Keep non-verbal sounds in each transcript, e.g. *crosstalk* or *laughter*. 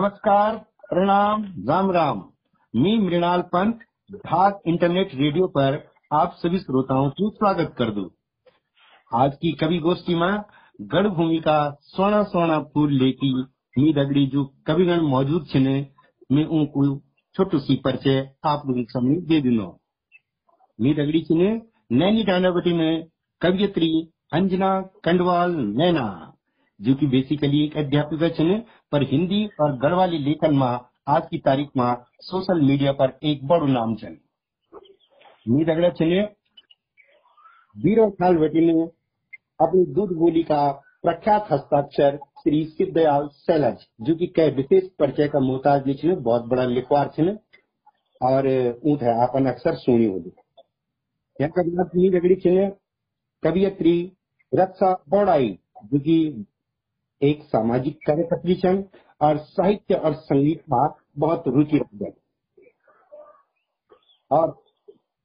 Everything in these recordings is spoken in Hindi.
नमस्कार, प्रणाम, राम राम। मी मृणाल पंत ढाक इंटरनेट रेडियो पर आप सभी श्रोताओं की स्वागत कर दू। आज की कवि गोष्ठी में गढ़ भूमि का सोना सोना फूल लेकी मी दगड़ी जो कविगण मौजूद छिने, मैं उनको छोटू सी परिचय आप लोगों के सामने दे दिनो। मी दगड़ी छिने, नैनी डानावटी में कवियत्री अंजना कंडवाल नैना, जो कि बेसिकली एक अध्यापिका छिने पर हिंदी और गढ़वाली लेखन में, आज की तारीख में सोशल मीडिया पर एक बड़ो नाम छन मी दगड़ा छिने बीरो साल वटी ने अपनी दूध बोली का प्रख्यात हस्ताक्षर श्री सिद्धदयाल सैलज, जो कि कई विशेष परिचय का मोहताज नहीं छिने बहुत बड़ा लिखवार छिने और ऊँट है आपन अक्सर सुनी होगी यहाँ कविता मी दगड़ी कवियत्री रक्षा बौड़ाई, जो कि एक सामाजिक कार्यकर्त्री छन और साहित्य और संगीत में बहुत रुचि रखते और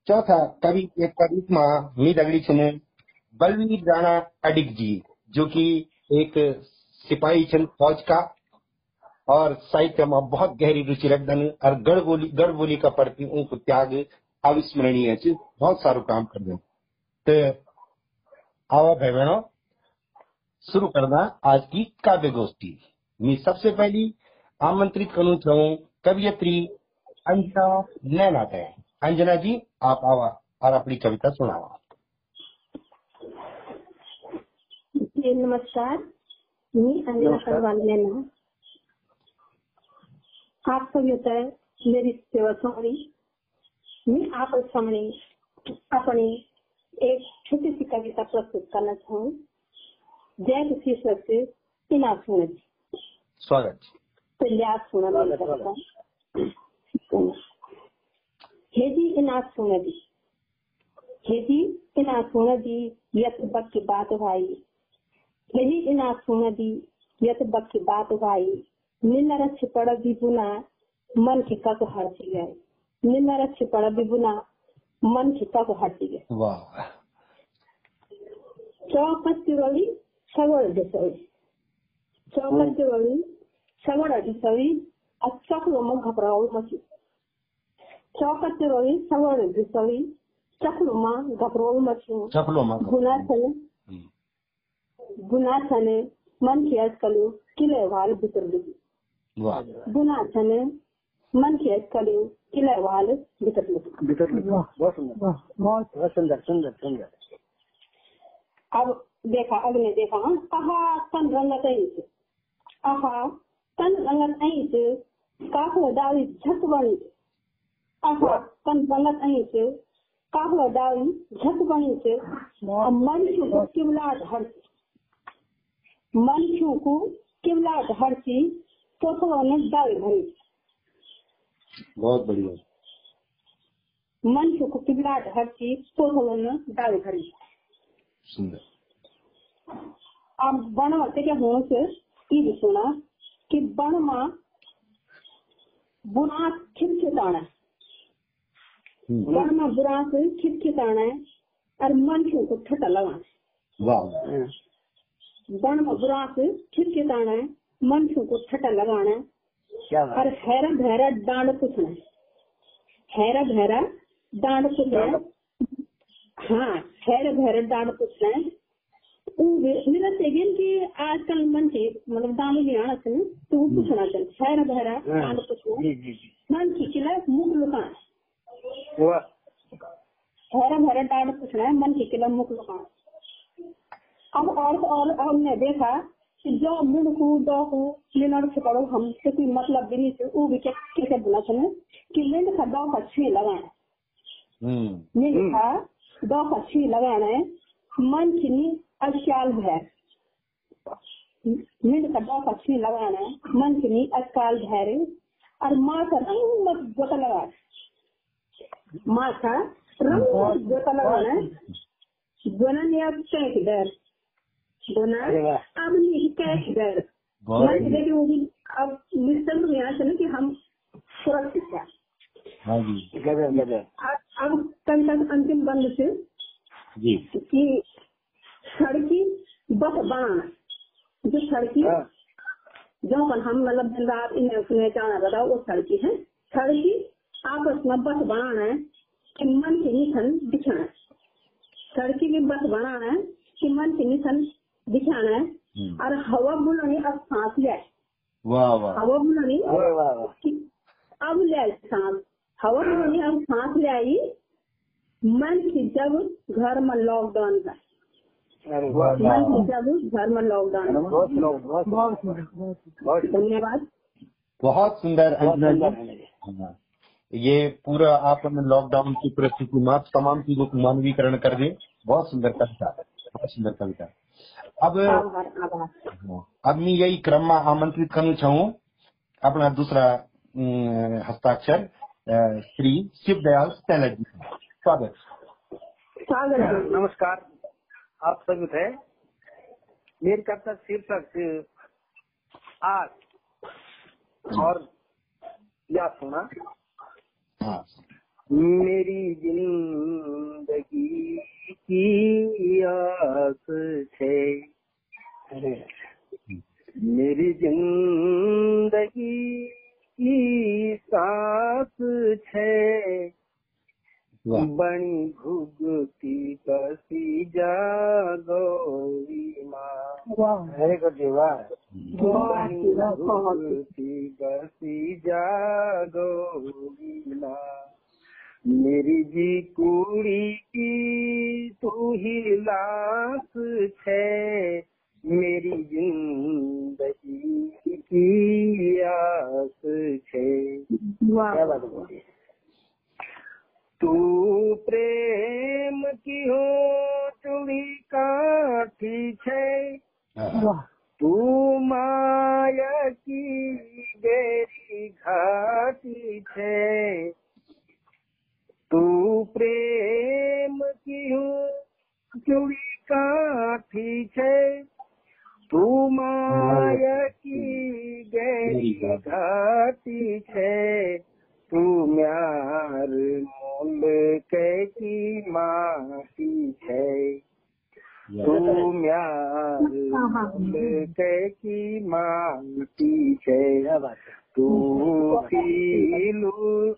चौथा कवि एक कवि में मी दगड़ी बलवीर राणा अडिग जी, जो कि एक सिपाही छन फौज का और साहित्य में बहुत गहरी रुचि रखदन और गढ़ बोली का प्रति उनको त्याग अविस्मरणीय बहुत सारो काम कर तो आओ भाई बहनों शुरू करना आज की काव्य गोष्ठी। मैं सबसे पहली आमंत्रित करूँ चाहूँ कवियत्री अंजना नैना है अंजना जी आप आवा और अपनी कविता सुनावा नमस्कार। मैं अंजना करवाल लेना आप होता है मेरी सेवा समरी मैं आप सामने अपनी एक छोटी सी कविता प्रस्तुत करना चाहूँ। जय से इना सुन। स्वागत। पहले आप सुना हेजी इना सुन दी। हेजी इना सुन दी यत बक की बात भाई यही इना सुन दी यत बक की बात भाई निन्नर छिपड़ बिबुना मन की कक हरती गए। निन्नर छिपड़ बिबुना मन की कक हरती गए। वाह। चौपत्तिवली सगळ दिसवी चौपत्तिवली सगळ दिसवी अचकलो मग घबरावू मची चौपत्तिवली सगळ दिसवी चकलो मग घबरावू मची चपलो मा गुना छने गुना छने मन की अजकलु किले वाल भितर लगी वाह गुना छने मन की अजकलु किले वाल भितर लगी बहुत सुंदर बहुत सुंदर सुंदर सुंदर अब देखा अगले देखा हाँ। आहा तन रंगत ऐस आहा तन रंगत ऐस काहो डाली झक बनी आहा तन रंगत ऐस काहो डाली झक बनी से मन को किमला धरती। मन को किमला धरती तो तो ने डाल भरी। बहुत बढ़िया। मन को किमला धरती तो तो ने डाल भरी। सुंदर। बण हों ई सुना कि बण मा बुना खिटखिटाना हम्म, बण मा बुरा से खिटखिटाना और मन को ठटा लगाना वाह बण मा बुरा से खिटखिटाना मन को ठटा लगाना बात और हैरा भैरा डांड पुछना हैरा भैरा डांड पुछना हाँ हैरा भैरा डांड पुछना ऊ मेरा सेगेन कि आजकल मन के मतलब दाम भी आना चाहिए तो वो पूछना चाहिए हैरा भैरा डांड पुछना जी जी जी। मन की किला मुख लुकाना। वो हैरा डांड पूछना है मन की किला मुख लुकाना। अब और और हमने देखा कि जो मुँह को दो को लिनर से पड़ो हम कोई मतलब भी नहीं से वो भी कैसे बोला चाहिए कि लिंड का दो का छी लगाना हम्म। का दो का छी लगाना है मन की अख्याल है। लिंड का दो लगाना है मन नी अकाल धैर्य और माँ का रंग मत गोता लगा माँ का रंग मत गोता लगाना है दोनों ने अब कैक डर वाह। अब नहीं कैक डर बहुत मैं देखी होगी अब निश्चित यहाँ से ना कि हम सुरक्षित हैं। हाँ जी गजब गजब। अब कविता अंतिम बंद से जी। कि सड़की बस बनाना जो सड़की हाँ। जो हम मतलब रात इन्हें सुने जाना रहता वो सड़की है। सड़की आपस में बस बनाना है कि मन के निशन दिखाना है। सड़की की बस बनाना है कि मन के निशन दिखाना है। हम्म। और हवा बुलानी अब सांस ले। हवा बुलानी अब ले सांस। हवा बुलानी अब सांस ले आई। मन की जब घर में लॉकडाउन की घर में लॉकडाउन धन्यवाद। बहुत सुंदर अंजना जी। है। ये पूरा आपने लॉकडाउन की परिस्थिति में तमाम चीज़ों को मानवीकरण कर दिए। बहुत सुंदर कविता बहुत सुंदर कविता। अब हाँ, अब मैं यही क्रम में आमंत्रित करना चाहूँ। अपना दूसरा हस्ताक्षर श्री शिव दयाल सैलर जी का। स्वागत स्वागत नमस्कार। आप सभी थे। मेरी कविता शीर्षक आज और या सुना। हाँ। मेरी ज़िंदगी की आस छे मेरी ज़िंदगी की सास छे बणी भुगती कसी जागोरी माँ वेरी गुड जी वाह। बणी भुगती कसी जागोरी माँ मेरी जी कुड़ी की तू ही लाश छे मेरी ज़िंदगी की आस छे। क्या बात है तू प्रेम की हो चुड़ी काठी छे। हाँ, तू माया की बेरी घाटी छे। तू प्रेम की हो चुड़ी काठी छे। तू माया की गहरी घाटी छे। तू म्यार मूल कैकी माटी छे तू म्यार मूल कैकी माटी छे तू पीलू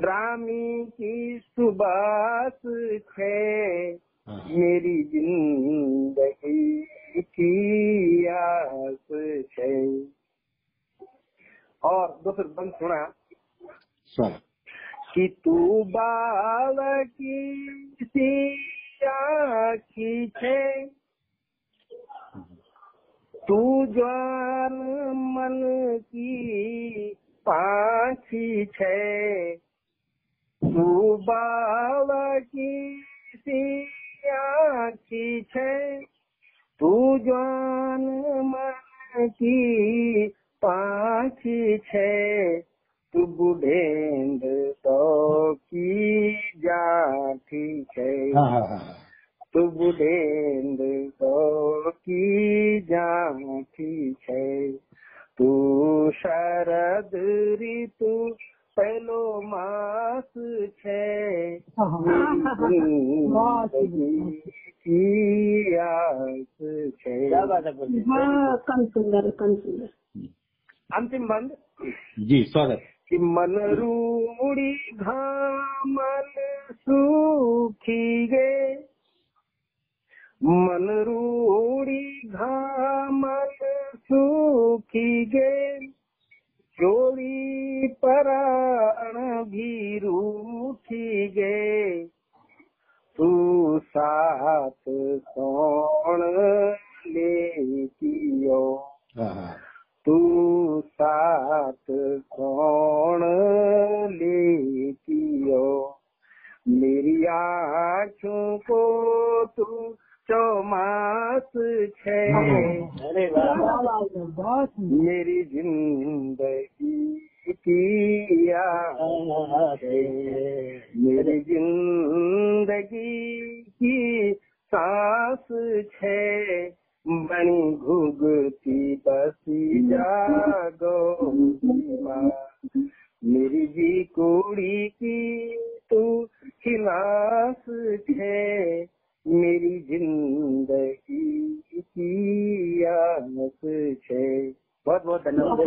रामी की सुबास छे हाँ। मेरी ज़िंदगी की आस है। और दूसरा बंद सुना। कि तू बाल की आखी छे। तू ज्वान मन की पाखी छे। तू बाल की आखी छे। तू ज्वान मन की पाखी छे। बुढ़ेंद तो की जाठी छे हाँ। हाँ हाँ हाँ। तू बुढ़ेंद तो की जाठी छे तू शरद ऋतु पहलो मास छे ज़िंदगी की आस छे हाँ कम सुंदर कम सुंदर। अंतिम बंद जी स्वागत। कि मन रूड़ी घामल सूखी गे। मन रूड़ी घामल सूखी गे। चोरी पराण भी रूठी गे। तू सात सोण ले हाँ। तू सात कौन ले पियो मेरी आँखों को तू चौमास छे। मेरी ज़िंदगी की आस मेरी ज़िंदगी की सांस छे। बनी घुगती बसी जागो माँ मेरी जी कुड़ी की तू खिलास छे मेरी ज़िंदगी की आस छे बहुत बहुत धन्यवाद।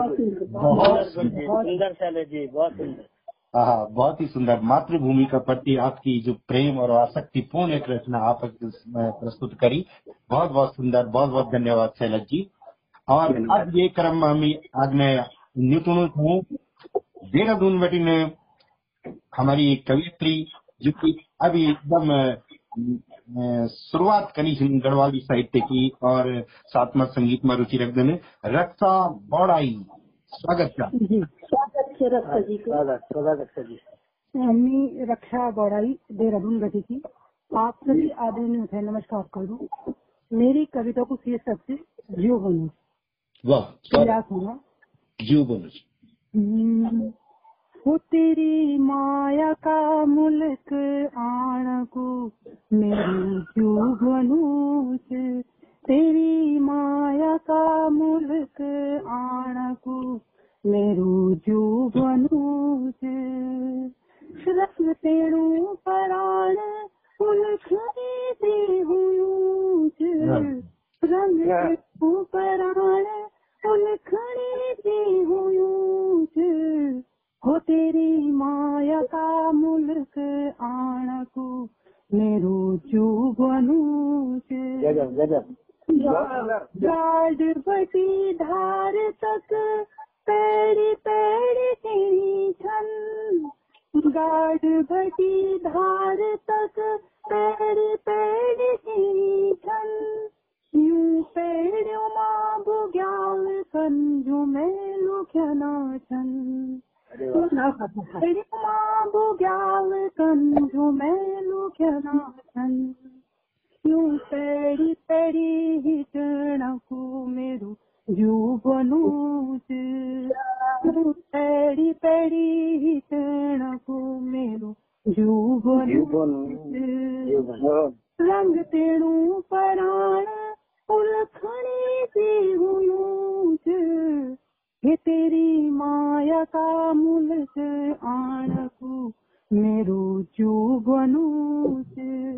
बहुत सुंदर। शैलेश जी बहुत सुंदर। हाँ बहुत ही सुंदर मातृभूमि का प्रति आपकी जो प्रेम और आसक्ति पूर्ण एक रचना आप प्रस्तुत करी। बहुत बहुत सुंदर बहुत बहुत धन्यवाद शैलज जी। और आज ये क्रम हम आज मैं न्यूटन हूँ। देहरादून बटी ने हमारी कवियत्री जो की अभी एकदम शुरुआत करी गढ़वाली साहित्य की और साथ में संगीत में रुचि रखने में। रक्षा बौड़ाई स्वागत। का रक्षा बौराई देहरादून गति की। आप सभी आदरणीय है नमस्कार करूँ मेरी कविता को सीए सबसे जीव बोनस वाह प्रयास होगा? जीव बोनस वो तेरी माया का मुल्क आण को मेरी जो बनूस तेरी माया का मुल्क आण को मेरू जीव बनू से रत्न तेरू पराण उलख दे हूँ रंग तेरू पराण उलखने दे हूँ हो तेरी माया का मुल्क आण को मेरो जो बनू गजब गजब गाड बटी धार तक गाड बटी धार तक पैर पैर छन यूँ पेड़ों माँ बुग्याल संजू में वाह। पेड़ों माँ बुग्याल संजू में यूँ हिटण को मेरो जू बनू पेड़ी पेड़ी हिटण को मेरो जू जीव बनू बनू जीव बनू रंग तेणु पराण उलखणे से हुयूं हे तेरी माया का मुल्क आण को मेरो जो बनू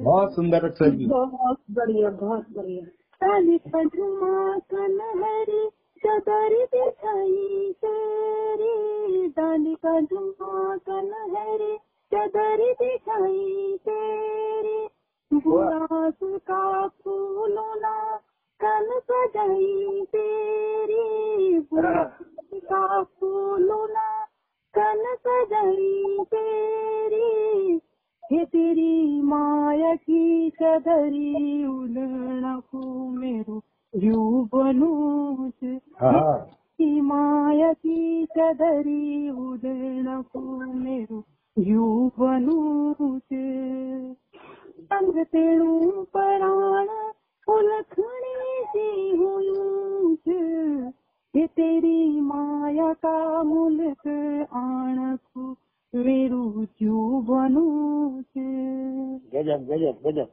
बहुत सुंदर अक्षर बहुत बढ़िया बहुत बढ़िया। काली पधुमा कनहरी चदर बिछाई तेरी डाली पधुमा कनहरी चदर बिछाई तेरी गुलाब का फूलों ना कल सजाई तेरी गुलाब का फूलों ना कल सजाई तेरी हे तेरी माया की चदरी उलण को मेरो जू बनू की माया की चदरी उलण को मेरो जू बनू संग तेणु पराण उलखणे से हुयूं हे तेरी माया का मुल्क आण को मेरू जू बनू गजब गजब गजब।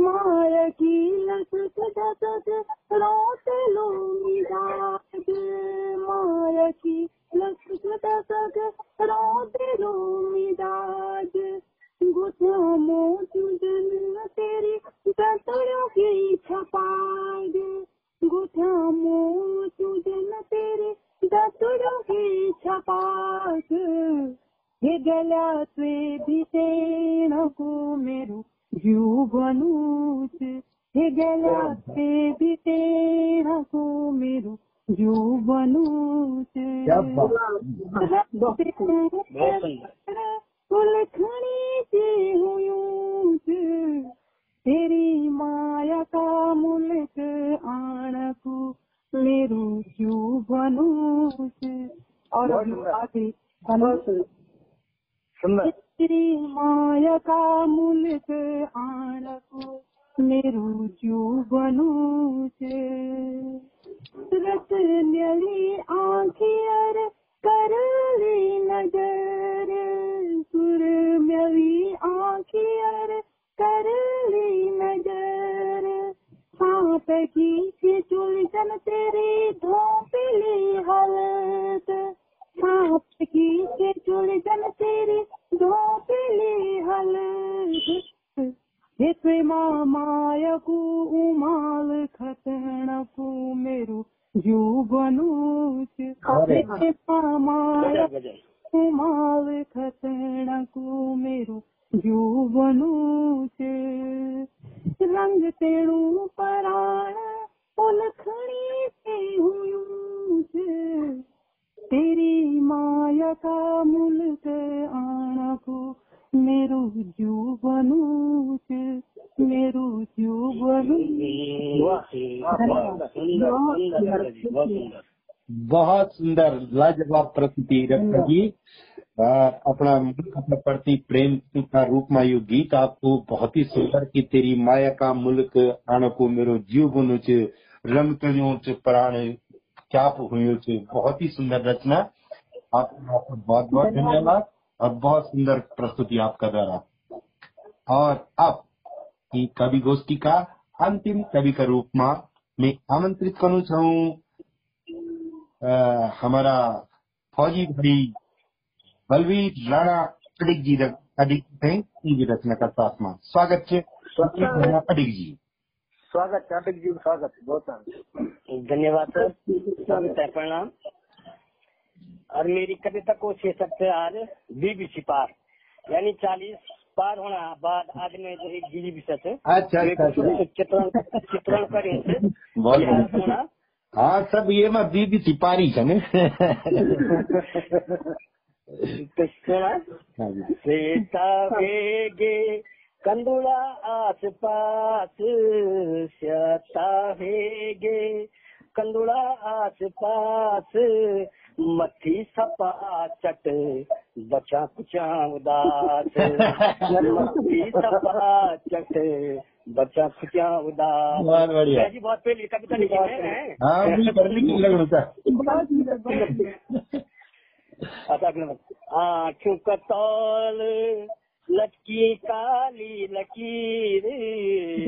माया की लसक दसक रोत लो मिजाज माया की लसक दसक रोत लो मिजाज गुथा मोचू जन तेरी दतड़ों की छपाग। गुथा मोचू जन तेरी दतड़ों की छपाग। हे गल्या से भीषण को मेरो बनू क्या बात बहुत सुंदर उलखणी से हुयूं तेरी माया का मुल्क आण को मेरो जीव और अभी आगे बनू सुंदर तेरी माया का मुल्क आण को मेरो जो बनू रत न्यली आंखियर करली नज़र, सुर मेरी आंखियर करली नज़र। सांप की चुलचन तेरी धोपली हलत, सांप ज़िंदगी के हल हे प्रेमा मायकु उमाल खतणकु मेरु जीवनुच हे प्रेमा मायकु उमाल खतणकु मेरु जीवनुच रंग तेणु पराण उलखणी से हुई तेरी माया का मूल से ते आणकु मेरु जीवनु मेरु जीवनु बहुत सुंदर, लाजवाब प्रस्तुति डॉक्टर जी। अपना अपना प्रति प्रेम का रूप में यू गीत आपको बहुत ही सुंदर की तेरी माया का मुल्क आने को मेरो जीव बनो रंग प्राण क्या हुयो च बहुत ही सुंदर रचना। आपको बहुत बहुत धन्यवाद और बहुत सुंदर प्रस्तुति आपका द्वारा। और अब कवि गोष्ठी का अंतिम कवि का रूप में मैं आमंत्रित करूँ छूं हमारा फौजी भाई बलवीर राणा अडिक जी अडिक थे रचना का साथ में। स्वागत है। अडिक जी। स्वागत चाटक जी स्वागत बहुत धन्यवाद सर। स्वागत है प्रणाम। और मेरी कविता को शीर्षक है आज बीबीसी पार यानी चालीस पार होना बाद आज में जो एक बीबी विषय है अच्छा अच्छा अच्छा। चित्रण चित्रण करे बहुत होना। हाँ सब ये में दीदी सिपारी है ने तो सुना। हाँ सीता वेगे कंदुळा आसपास श्याता वेगे कंदुळा आसपास मथी सपा चट बचा कुचा उदास मथी सपा चट बच्चा कुचा उदास *laughs* बहुत बढ़िया। जी बहुत पहली कविता लिखी है हाँ? की था। *laughs* अच्छा अगला बात। आँखों का तौल। लटकी काली लकीर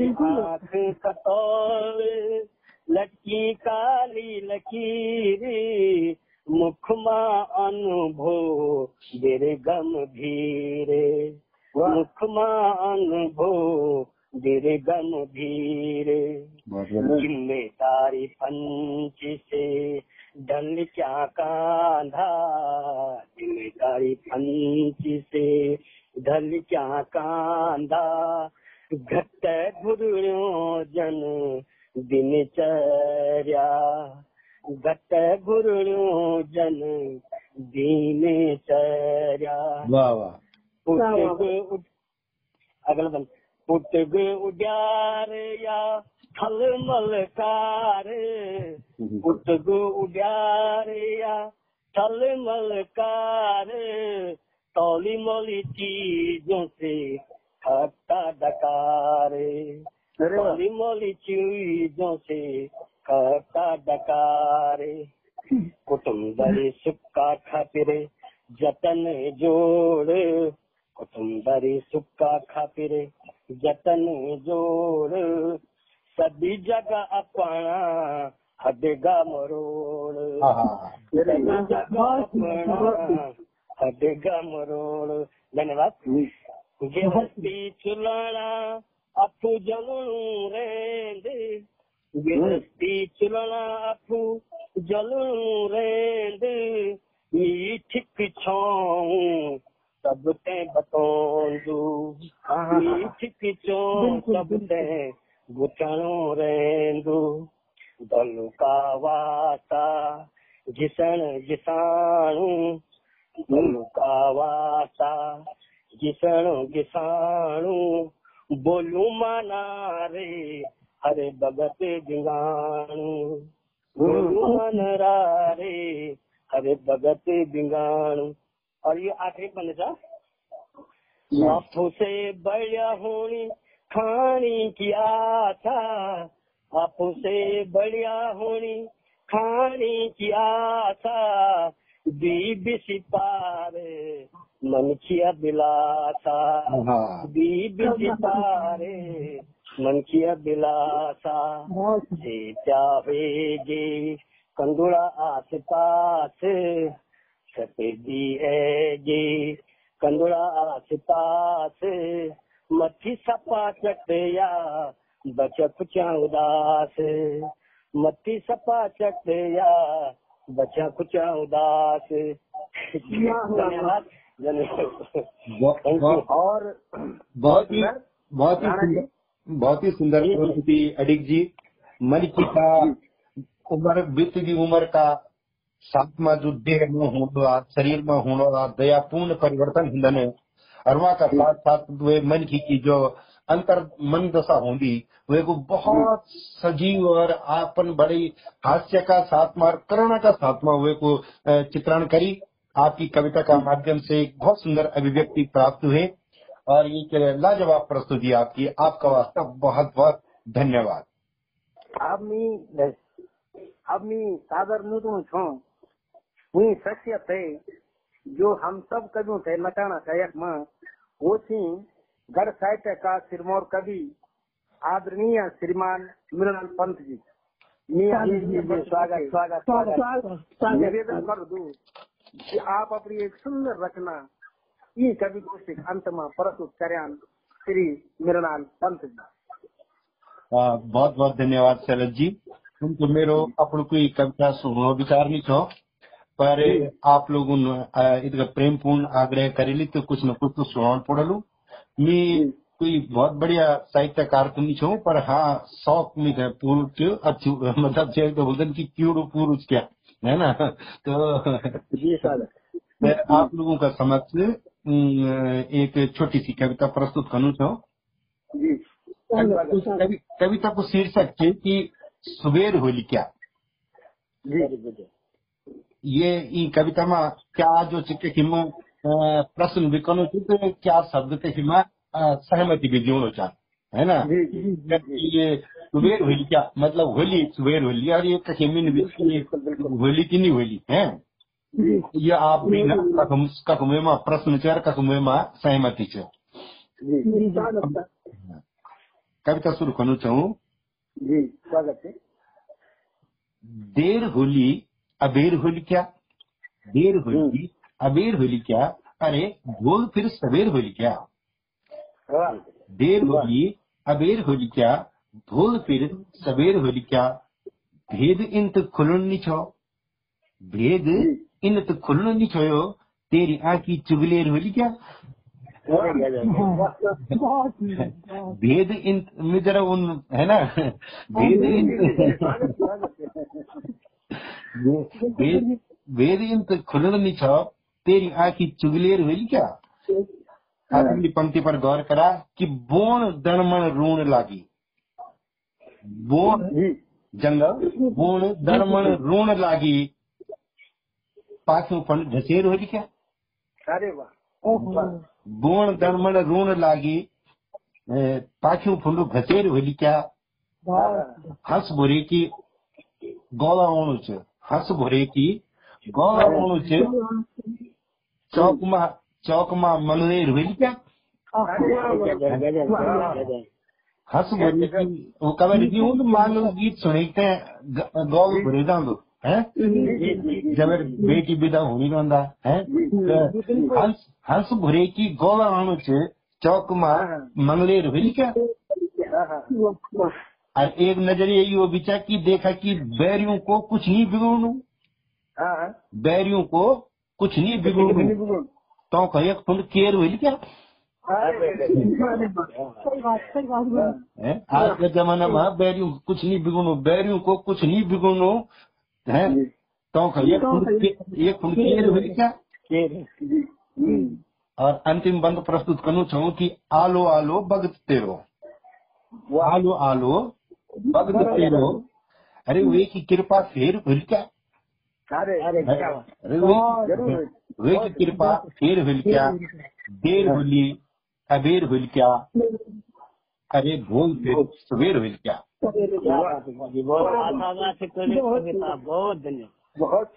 आँख का तौल लटकी काली लकीर मुखमा अनुभव बेरे गंभीर मुखमा गंभीर बहुत बढ़िया। ज़िम्मेदारी पंच से ढल क्या कांधा। ज़िम्मेदारी पंच से ढल क्या कांधा घट गुरुड़ो जन दिनचर्या। घट गुरुड़ो जन दिनचर्या। वाह वाह। अगला बन पुटग उड्यार या थल मलकार। पुटग उड्यार या थल मलकार तौली मोली चीज़ों से खट्टा डकार। तौली मोली चीज़ों से खट्टा डकार। कुटुंबरी सुक्का खातिरे जतन जोड़। कुटुंबरी सुक्का खातिरे जतन जोड़। सभी जगह अपना हदेगा मरोड़ हदेगा मरोड़ धन्यवाद। चुलाना जलू रेंदे। गिरस्ती चुलाना अफू जलू रेंदे। छाऊं सब ते बतौंदू। मीठिक छाऊं सब ते गुचणो रेंदू। दलु का वासा जिसण। जिसाणू दलु का वासा जिसण। जिसाणू बोलू माना रे हरे भगत जिंगाणू बोलू मन रे हरे भगत जिंगाणू और ये आखिरी बंद था आँखों से बढ़िया होनी खानी की आशा। आँखों से बढ़िया होनी खानी की आशा बीबी सिपार मन की अभिलाषा हाँ। बीबी सिपारे मन की अभिलाषा से चाहेगे कंदुड़ा आस पास सफेदी है कंदुड़ा आस पास मथी सपा चटया बच कुचा उदास। मथी सपा चटया बच्चा कुछ उदास। धन्यवाद। धन्यवाद। बहुत बहुत- और बहुत ही बहुत ही सुंदर बहुत ही सुंदर। प्रस्तुति अडिक जी। मन की का उम्र बीतती उम्र का। सातमा जो देह में होना शरीर में होना दयापूर्ण परिवर्तन हुंदन और वहाँ का साथ साथ वे मन की की जो अंतर मन दशा होंगी। वे को बहुत सजीव और आपन बड़ी हास्य का साथ मार करुणा का साथ में वे को चित्रण करी। आपकी कविता का माध्यम से एक बहुत सुंदर अभिव्यक्ति प्राप्त हुए और ये लाजवाब प्रस्तुति आपकी। आपका वास्ता बहुत बहुत धन्यवाद। अब मी अब मी सादर नुतू छो। हुई जो हम सब कवियों थे नटाना कयक में, वो थी गढ़ साहित्य का सिरमौर कवि आदरणीय श्रीमान मृणाल पंत जी। मी स्वागत, स्वागत स्वागत निवेदन कर दूँ कि आप अपनी एक सुंदर रचना ये कवि गोष्ठी अंत में प्रस्तुत करें श्री मृणाल पंत जी। बहुत बहुत धन्यवाद शरद जी। तुमको मेरो अपन कोई कविता सुनो विचार नहीं छो पर आप लोगों ने इतना प्रेम पूर्ण आग्रह करेली तो कुछ न कुछ तो सुनान पड़लू। मैं कोई बहुत बढ़िया साहित्यकार तो नहीं छो पर हाँ शौक में है पूर्व के अच्छी मतलब जे तो बोलते हैं कि क्यों पूर्व क्या है ना? तो जी मैं आप लोगों का समक्ष एक छोटी सी कविता प्रस्तुत करूँ छो। कविता को शीर्षक है कि सुबेर होली क्या? ये कविता में क्या जो चिके हिम प्रश्न भी करो थी तो क्या शब्द के हिम सहमति भी जोड़ो चाह है ना? जी जी ये सुबेर होली क्या मतलब होली सुबेर होली और ये कहिमिन होली की नहीं होली है? ये आप भी ना कखम कखमे में प्रश्न चार कखमे में सहमति छ कविता शुरू करना चाहूँ। स्वागत है। देर होली अबेर होली क्या? देर होली अबेर होली क्या? अरे भोल फिर सवेर होली क्या? देर होली अबेर होली क्या? भोल फिर सवेर होली क्या? भेद इंत खुलनी छो। भेद इंत खुलनी छोयो। तेरी आंखी चुगलेर होली क्या? भेद इंत में जरा उन है ना? भेद इंत वेद *laughs* इंत खुलनी छो। तेरी आंखी चुगलेर हुई क्या? अगली पंक्ति पर गौर करा कि बोन दणमण रून लागी। बोन जंगल बोन दणमण रून लागी। पाछू पण ढसेर होली क्या? अरे वाह। बोन दणमण रून लागी। ए, पाछू फुंडू घसेर होली क्या? हंस भोरे की गौला ओणु छ हंस भोरे की गौला ओणु छ चौकमा चौकमा मनरेर हुई क्या? हंस भोरे की वो कबर की उन मानो गीत सुनते गौल भरे दांदो हैं? जब बेटी विदा होनी रंदा है? हंस हंस भोरे की गौला ओणु छ चौकमा मंगलेर हुई क्या? और एक नज़रिए यो विचार की देखा कि बैरियों को कुछ नहीं बिगड़ू बैरियों को कुछ नहीं बिगड़ू। तो कह फुंड केयर हुई क्या? बात आज के जमाना में बैरियों कुछ नहीं बिगड़ू बैरियों को कुछ नहीं बिगड़ू। है? तो एक फुंड के- एक फुंड केयर हुई क्या? और अंतिम बंद प्रस्तुत करूँ चाहूँ कि आलो आलो भगत तेरो। आलो आलो भगत तेरो। अरे वे की कृपा फेर हुई क्या? कृपा फेर हुई क्या देर होली अबेर हुई क्या अरे भोल फिर सवेर हुई क्या। बहुत धन्यवाद। बहुत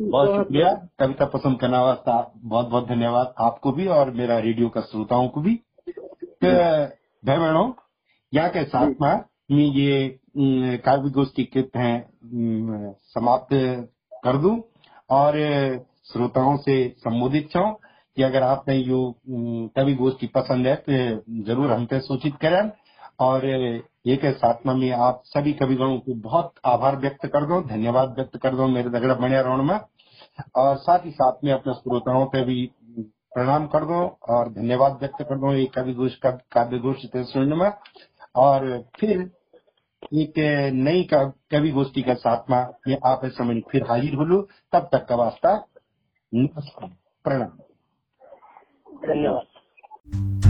बहुत शुक्रिया। कविता पसंद करने वास्ता बहुत बहुत धन्यवाद आपको भी और मेरा रेडियो का श्रोताओं को भी। तो भाई बहनों यहाँ के साथ में ये काव्य गोष्ठी के समाप्त कर दूँ और श्रोताओं से संबोधित चाहूँ कि अगर आपने यो कवि गोष्ठी पसंद है तो ज़रूर हमसे सूचित करें और एक साथ में आप सभी कविगणों को बहुत आभार व्यक्त कर दो, धन्यवाद व्यक्त कर दो मेरे दगड़ा बनिया रोण में और साथ ही साथ में अपने श्रोताओं पे भी प्रणाम कर दो और धन्यवाद व्यक्त कर दो कवि गोष्ठ, काव्य गोष्ठ सुनने में और फिर एक नई कवि गोष्ठी का साथ में आप समय फिर हाजिर हो तब तक का वास्ता नमस्कार। प्रणाम। धन्यवाद।